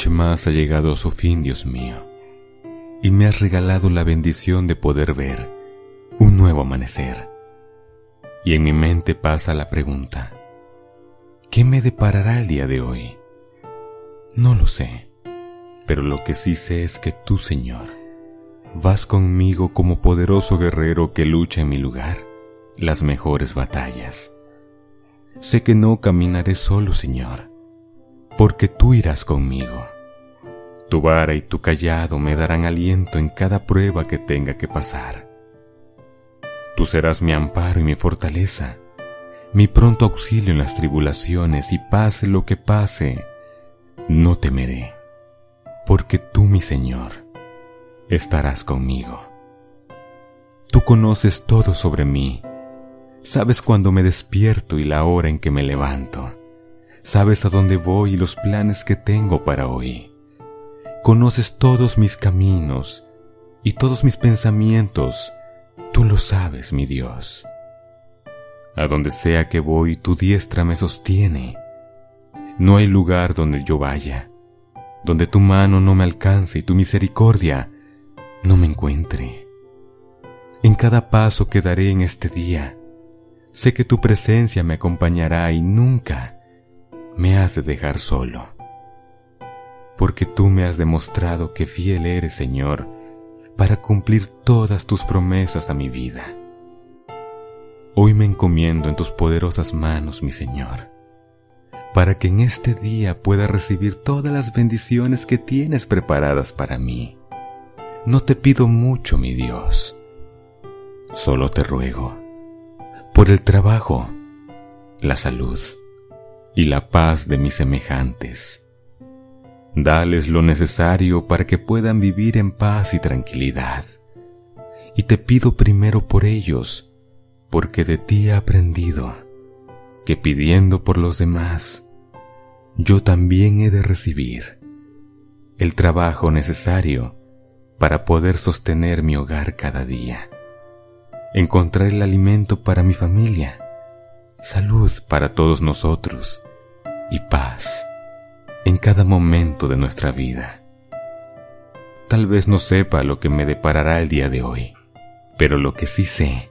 noche más ha llegado a su fin, Dios mío, y me has regalado la bendición de poder ver un nuevo amanecer. Y en mi mente pasa la pregunta, ¿qué me deparará el día de hoy? No lo sé, pero lo que sí sé es que tú, Señor, vas conmigo como poderoso guerrero que lucha en mi lugar las mejores batallas. Sé que no caminaré solo, Señor, porque tú irás conmigo. Tu vara y tu callado me darán aliento en cada prueba que tenga que pasar. Tú serás mi amparo y mi fortaleza, mi pronto auxilio en las tribulaciones y pase lo que pase, no temeré, porque tú, mi Señor, estarás conmigo. Tú conoces todo sobre mí, sabes cuándo me despierto y la hora en que me levanto sabes a dónde voy y los planes que tengo para hoy. Conoces todos mis caminos y todos mis pensamientos, tú lo sabes, mi Dios. A donde sea que voy, tu diestra me sostiene. No hay lugar donde yo vaya, donde tu mano no me alcance y tu misericordia no me encuentre. En cada paso que daré en este día, sé que tu presencia me acompañará y nunca, me has de dejar solo, porque tú me has demostrado que fiel eres, Señor, para cumplir todas tus promesas a mi vida. Hoy me encomiendo en tus poderosas manos, mi Señor, para que en este día pueda recibir todas las bendiciones que tienes preparadas para mí. No te pido mucho, mi Dios, solo te ruego por el trabajo, la salud, y la paz de mis semejantes. Dales lo necesario para que puedan vivir en paz y tranquilidad. Y te pido primero por ellos, porque de ti he aprendido que pidiendo por los demás, yo también he de recibir el trabajo necesario para poder sostener mi hogar cada día, encontrar el alimento para mi familia, salud para todos nosotros y paz en cada momento de nuestra vida. Tal vez no sepa lo que me deparará el día de hoy, pero lo que sí sé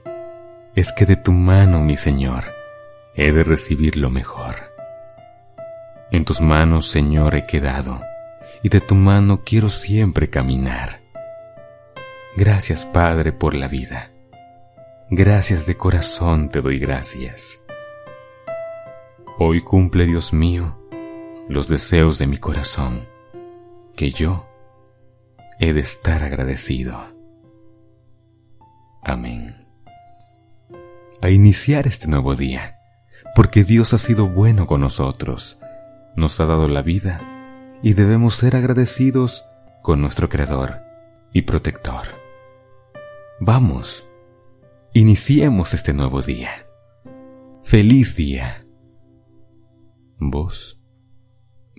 es que de tu mano, mi Señor, he de recibir lo mejor. En tus manos, Señor, he quedado, y de tu mano quiero siempre caminar. Gracias, Padre, por la vida. Gracias de corazón te doy gracias. Hoy cumple, Dios mío, los deseos de mi corazón, que yo he de estar agradecido. Amén. A iniciar este nuevo día, porque Dios ha sido bueno con nosotros, nos ha dado la vida y debemos ser agradecidos con nuestro Creador y Protector. Vamos, iniciemos este nuevo día. Feliz día. Voz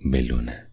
Beluna.